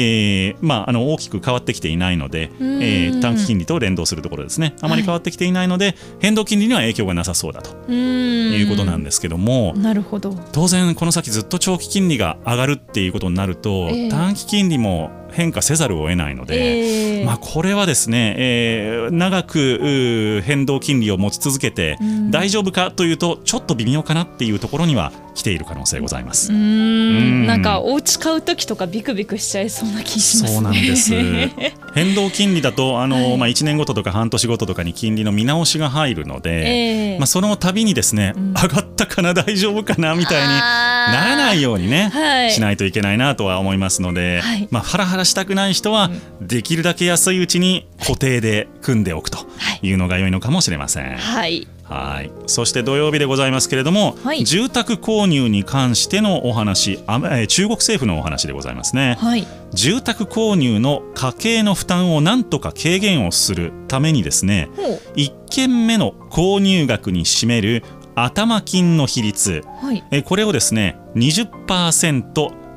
Speaker 1: ーまあ、あの大きく変わってきていないので、え
Speaker 2: うん。
Speaker 1: ー短期金利と連動するところですね。あまり変わってきていないので、変動金利には影響がなさそうだということなんですけども、
Speaker 2: なるほど。
Speaker 1: 当然この先ずっと長期金利が上がるっていうことになると、
Speaker 2: ええ。
Speaker 1: 短期金利も変化せざるを得ないので。
Speaker 2: ええ
Speaker 1: まあ、これはですね、えー長く変動金利を持ち続けて
Speaker 2: うん
Speaker 1: 大丈夫かというとちょっと微妙かなっていうところには来ている可能性ございます。
Speaker 2: うー
Speaker 1: うん。
Speaker 2: んなんかお家買う時とかビクビクしちゃいそうな気しますね。
Speaker 1: そうなんです。変動金利だとあの、
Speaker 2: はい。
Speaker 1: まあ、1年ごととか半年ごととかに金利の見直しが入るので、
Speaker 2: ええ。
Speaker 1: まあ、その度にですね、
Speaker 2: うん。
Speaker 1: 上がったかな大丈夫かなみたいにならないようにね、
Speaker 2: はい。
Speaker 1: しないといけないなとは思いますので、
Speaker 2: はい。
Speaker 1: まあ、ハラハラしたくない人は、できるだけ安いうちに固定で組んでおくと
Speaker 2: はい。
Speaker 1: いうのが良いのかもしれません。
Speaker 2: はい
Speaker 1: はい。そして土曜日でございますけれども、
Speaker 2: はい。
Speaker 1: 住宅購入に関してのお話あえー中国政府のお話でございますね。
Speaker 2: はい。
Speaker 1: 住宅購入の家計の負担をなんとか軽減をするためにですね
Speaker 2: ほう。
Speaker 1: 1軒目の購入額に占める頭金の比率。
Speaker 2: はい。
Speaker 1: えーこれをですね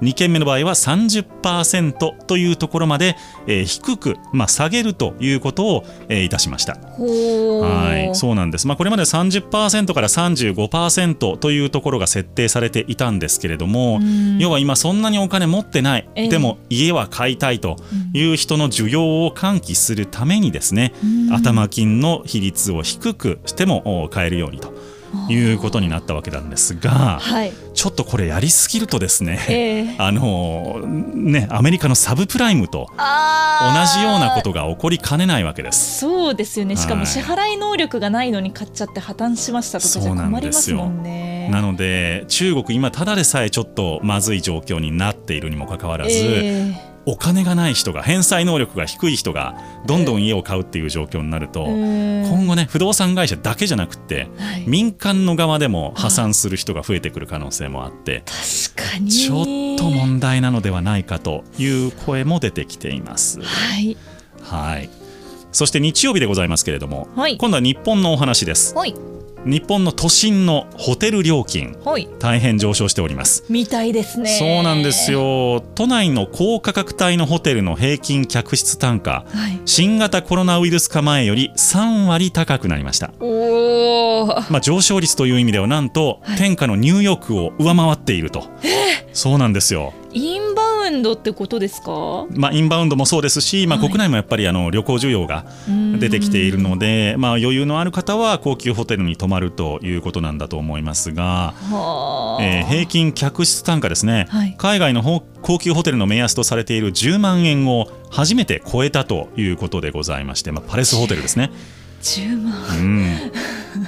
Speaker 1: 20%2 件目の場合は30%というところまで、えー低く、まあ、下げるということを、えーいたしました。はい、そうなんです。まあ、これまで30%から35%というところが設定されていたんですけれども、
Speaker 2: ん。
Speaker 1: 要は今そんなにお金持ってない、
Speaker 2: ええ。
Speaker 1: でも家は買いたいという人の需要を喚起するためにですね、
Speaker 2: うん。
Speaker 1: 頭金の比率を低くしてもお買えるようにということになったわけなんですが、
Speaker 2: はい。
Speaker 1: ちょっとこれやりすぎるとですね、
Speaker 2: ええ。
Speaker 1: あのねアメリカのサブプライムと同じようなことが起こりかねないわけです。
Speaker 2: そうですよね。しか
Speaker 1: はい
Speaker 2: も支払い能力がないのに買っちゃって破綻しましたとかじゃ困りま
Speaker 1: です
Speaker 2: もんね。
Speaker 1: なので中国今ただでさえちょっとまずい状況になっているにもかかわらず、
Speaker 2: え
Speaker 1: お金がない人が返済能力が低い人がどんどん家を買うっていう状況になると、今後ね不動産会社だけじゃなくって
Speaker 2: はい。
Speaker 1: 民間の側でも破産する人が増えてくる可能性もあって
Speaker 2: 確かに。
Speaker 1: ちょっと問題なのではないかという声も出てきています。
Speaker 2: はい。
Speaker 1: はいそして日曜日でございますけれども、
Speaker 2: はい。
Speaker 1: 今度は日本のお話です。
Speaker 2: はい。
Speaker 1: 日本の都心のホテル料金
Speaker 2: はい。
Speaker 1: 大変上昇しております。
Speaker 2: みたいですね。
Speaker 1: そうなんですよ。都内の高価格帯のホテルの平均客室単価
Speaker 2: はい。
Speaker 1: 新型コロナウイルス化前より3割高くなりました、
Speaker 2: おお
Speaker 1: まあ、上昇率という意味ではなんと
Speaker 2: はい。
Speaker 1: 天下のニューヨークを上回っていると、そうなんですよ。
Speaker 2: インバウンドってことですか？
Speaker 1: まあ、インバウンドもそうですし、まあ、
Speaker 2: はい。
Speaker 1: 国内もやっぱりあの旅行需要が出てきているので、まあ、余裕のある方は高級ホテルに泊まるということなんだと思いますが、
Speaker 2: はあ、
Speaker 1: えー平均客室単価ですね、
Speaker 2: はい。
Speaker 1: 海外のほ高級ホテルの目安とされている10万円を初めて超えたということでございまして、まあ、パレスホテルですね。
Speaker 2: 10万
Speaker 1: うん。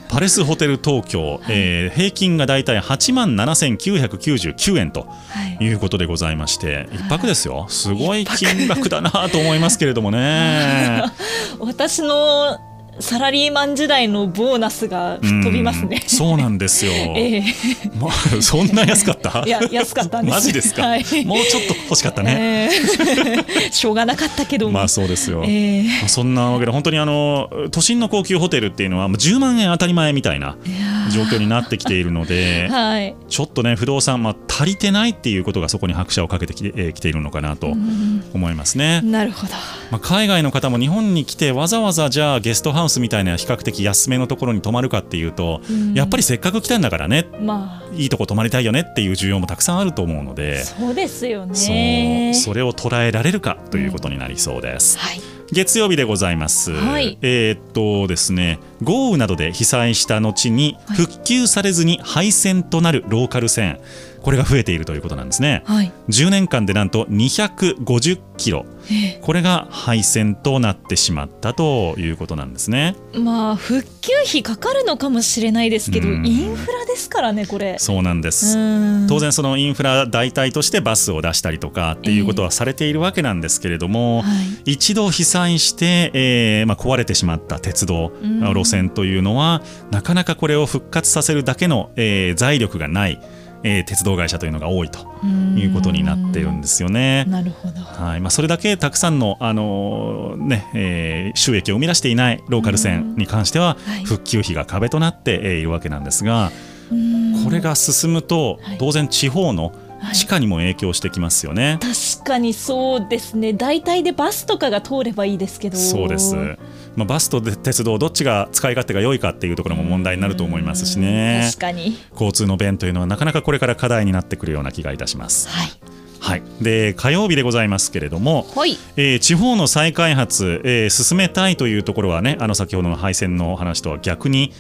Speaker 1: パレスホテル東京、えー平均がだいたい8万7999円と
Speaker 2: はい。
Speaker 1: いうことでございまして一泊ですよ。すごい金額だなと思いますけれどもね。
Speaker 2: 私のサラリーマン時代のボーナスが吹っ飛びますね。
Speaker 1: うん。そうなんですよ。
Speaker 2: ええ。
Speaker 1: まあ、そんな安かった？
Speaker 2: いや安かったんです
Speaker 1: マジですか、
Speaker 2: はい。
Speaker 1: もうちょっと欲しかったね。
Speaker 2: ええ。しょうがなかったけども、
Speaker 1: まあそうですよ。
Speaker 2: ええ。
Speaker 1: まあそんなわけで本当にあの都心の高級ホテルっていうのはもう10万円当たり前みたいな状況になってきているので
Speaker 2: ーはい。
Speaker 1: ちょっとね不動産、まあ、足りてないっていうことがそこに拍車をかけてきて,、えーきているのかなと思いますね。
Speaker 2: なるほど。
Speaker 1: まあ、海外の方も日本に来てわざわざじゃあゲストハウスみたいな比較的安めのところに泊まるかっていうと、
Speaker 2: うん。
Speaker 1: やっぱりせっかく来たんだからね。
Speaker 2: ま
Speaker 1: いいとこ泊まりたいよねっていう需要もたくさんあると思うの
Speaker 2: あ
Speaker 1: で。
Speaker 2: そうですよね。
Speaker 1: それを捉えられるかということになりそうです。
Speaker 2: はい。
Speaker 1: 月曜日でございます。
Speaker 2: はい。
Speaker 1: えーっとですね、豪雨などで被災した後に
Speaker 2: はい。
Speaker 1: 復旧されずに廃線となるローカル線これが増えているということなんですね。
Speaker 2: はい。
Speaker 1: 10年間でなんと250キロ。
Speaker 2: え
Speaker 1: これが廃線となってしまったということなんですね。
Speaker 2: えまあ復旧費かかるのかもしれないですけど
Speaker 1: うん。
Speaker 2: インフラですからねこれ。
Speaker 1: そうなんです。
Speaker 2: うん。
Speaker 1: 当然そのインフラ代替としてバスを出したりとかっていうことはされているわけなんですけれども、
Speaker 2: はい。
Speaker 1: 一度被災して、えーまあ、壊れてしまった鉄道、
Speaker 2: うん。
Speaker 1: 路線というのはなかなかこれを復活させるだけの、えー財力がない、えー鉄道会社というのが多いということになってるんですよね。
Speaker 2: なるほど。
Speaker 1: はい。まあ、それだけたくさんの、あのーねえー収益を生み出していないローカル線に関しては、
Speaker 2: はい。
Speaker 1: 復旧費が壁となってえーいるわけなんですが、
Speaker 2: うん。
Speaker 1: これが進むと
Speaker 2: はい。
Speaker 1: 当然地方の
Speaker 2: はい。
Speaker 1: 地下にも影響してきますよね。
Speaker 2: 確かにそうですね。大体でバスとかが通ればいいですけど。
Speaker 1: そうです、まあ、バスと鉄道どっちが使い勝手が良いかっていうところも問題になると思いますし
Speaker 2: うん
Speaker 1: ね
Speaker 2: 確かに。
Speaker 1: 交通の便というのはなかなかこれから課題になってくるような気がいたします。
Speaker 2: はい。
Speaker 1: はい、で火曜日でございますけれども、
Speaker 2: はい。
Speaker 1: えー地方の再開発、えー進めたいというところはねあの先ほどの廃線の話とは逆に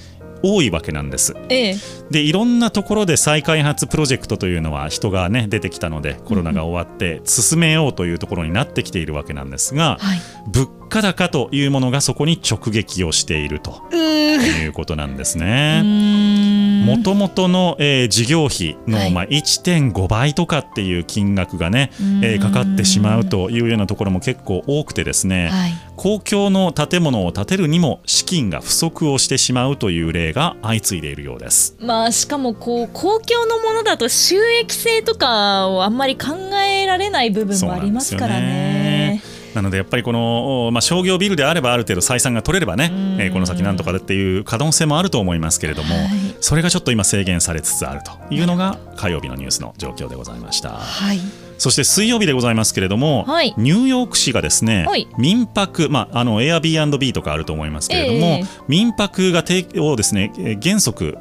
Speaker 1: 多いわけなんです。
Speaker 2: ええ。
Speaker 1: でいろんなところで再開発プロジェクトというのは人がね出てきたのでコロナが終わって進めようというところになってきているわけなんですが
Speaker 2: はい。
Speaker 1: 物価高というものがそこに直撃をしているということなんです
Speaker 2: う
Speaker 1: ね。もともとの、えー事業費の、
Speaker 2: はい
Speaker 1: まあ、1.5倍とかっていう金額がね、えーかかってしまうというようなところも結構多くてですね、
Speaker 2: はい
Speaker 1: 公共の建物を建てるにも資金が不足をしてしまうという例が相次いでいるようです。
Speaker 2: まあしかもこう公共のものだと収益性とかをあんまり考えられない部分もありますからね。
Speaker 1: なのでやっぱりこの、おまあ、商業ビルであればある程度採算が取れればね、
Speaker 2: うん。
Speaker 1: えーこの先なんとかでっていう可能性もあると思いますけれども、
Speaker 2: はい。
Speaker 1: それがちょっと今制限されつつあるというのが火曜日のニュースの状況でございました。
Speaker 2: はい。
Speaker 1: そして水曜日でございますけれども、
Speaker 2: はい。
Speaker 1: ニューヨーク市がですね、
Speaker 2: はい。
Speaker 1: 民泊、まあ、あの Airbnb とかあると思いますけれども、
Speaker 2: ええ。
Speaker 1: 民泊が提供をですねえー原則、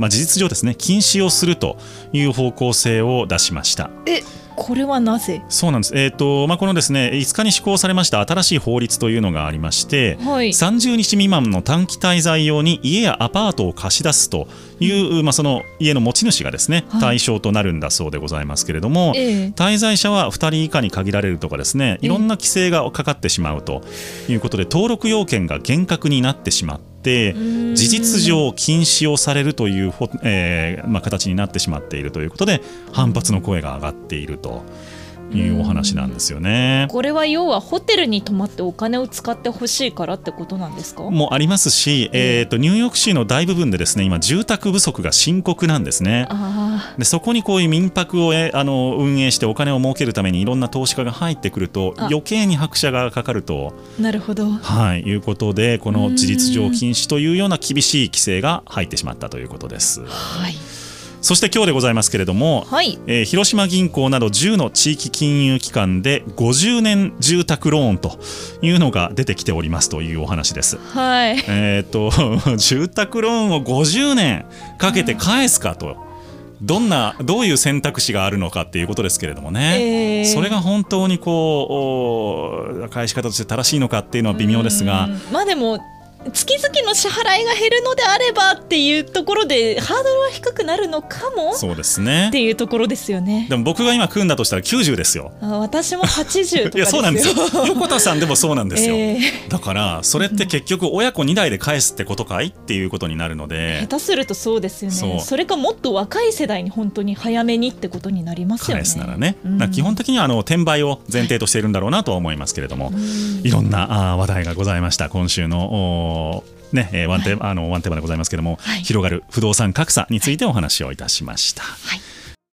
Speaker 1: まあ、事実上ですね禁止をするという方向性を出しました。
Speaker 2: えこれはなぜ？
Speaker 1: そうなんです、えーとまあ、このですね5日に施行されました新しい法律というのがありまして、
Speaker 2: はい。
Speaker 1: 30日未満の短期滞在用に家やアパートを貸し出すという、まあ、その家の持ち主がですね
Speaker 2: はい。
Speaker 1: 対象となるんだそうでございますけれども、
Speaker 2: ええ。
Speaker 1: 滞在者は2人以下に限られるとかですねいろんな規制がかかってしまうということで登録要件が厳格になってしまって事実上禁止をされるというほ、えーまあ、形になってしまっているということで反発の声が上がっているというお話なんですよね。
Speaker 2: これは要はホテルに泊まってお金を使ってほしいからってことなんですか？
Speaker 1: もありますし、えー、とニューヨーク市の大部分でですね今住宅不足が深刻なんですね。
Speaker 2: あ
Speaker 1: でそこにこういう民泊をえあの運営してお金を儲けるためにいろんな投資家が入ってくると
Speaker 2: あ。
Speaker 1: 余計に拍車がかかると、
Speaker 2: あなるほど。
Speaker 1: はい、いうことでこの
Speaker 2: うん
Speaker 1: 事実上禁止というような厳しい規制が入ってしまったということです。
Speaker 2: はい
Speaker 1: そして今日でございますけれども、
Speaker 2: はい。
Speaker 1: えー広島銀行など10の地域金融機関で50年住宅ローンというのが出てきておりますというお話です。
Speaker 2: はい。
Speaker 1: えー、と住宅ローンを50年かけて返すかと。どんなどういう選択肢があるのかっていうことですけれどもね、
Speaker 2: えー。
Speaker 1: それが本当にこうお返し方として正しいのかっていうのは微妙ですが。
Speaker 2: うん。まあでも月々の支払いが減るのであればっていうところでハードルは低くなるのかも
Speaker 1: そうですね。
Speaker 2: っていうところですよね。
Speaker 1: でも僕が今組んだとしたら90ですよ。
Speaker 2: あ私も80とか
Speaker 1: いやそうなんですよ。横田さんでもそうなんですよ、
Speaker 2: え
Speaker 1: だからそれって結局親子2代で返すってことかいっていうことになるの
Speaker 2: ー
Speaker 1: で。
Speaker 2: 下手するとそうですよね。それかもっと若い世代に本当に早めにってことになりますよね。
Speaker 1: 返すならね、
Speaker 2: うん。
Speaker 1: ら基本的にはあの転売を前提としているんだろうなとは思いますけれども、いろんなあー話題がございました今週のおーね、えーワンテーマ、あのワンテーマでございますけれども、
Speaker 2: はい。
Speaker 1: 広がる不動産格差についてお話をいたしました。
Speaker 2: はい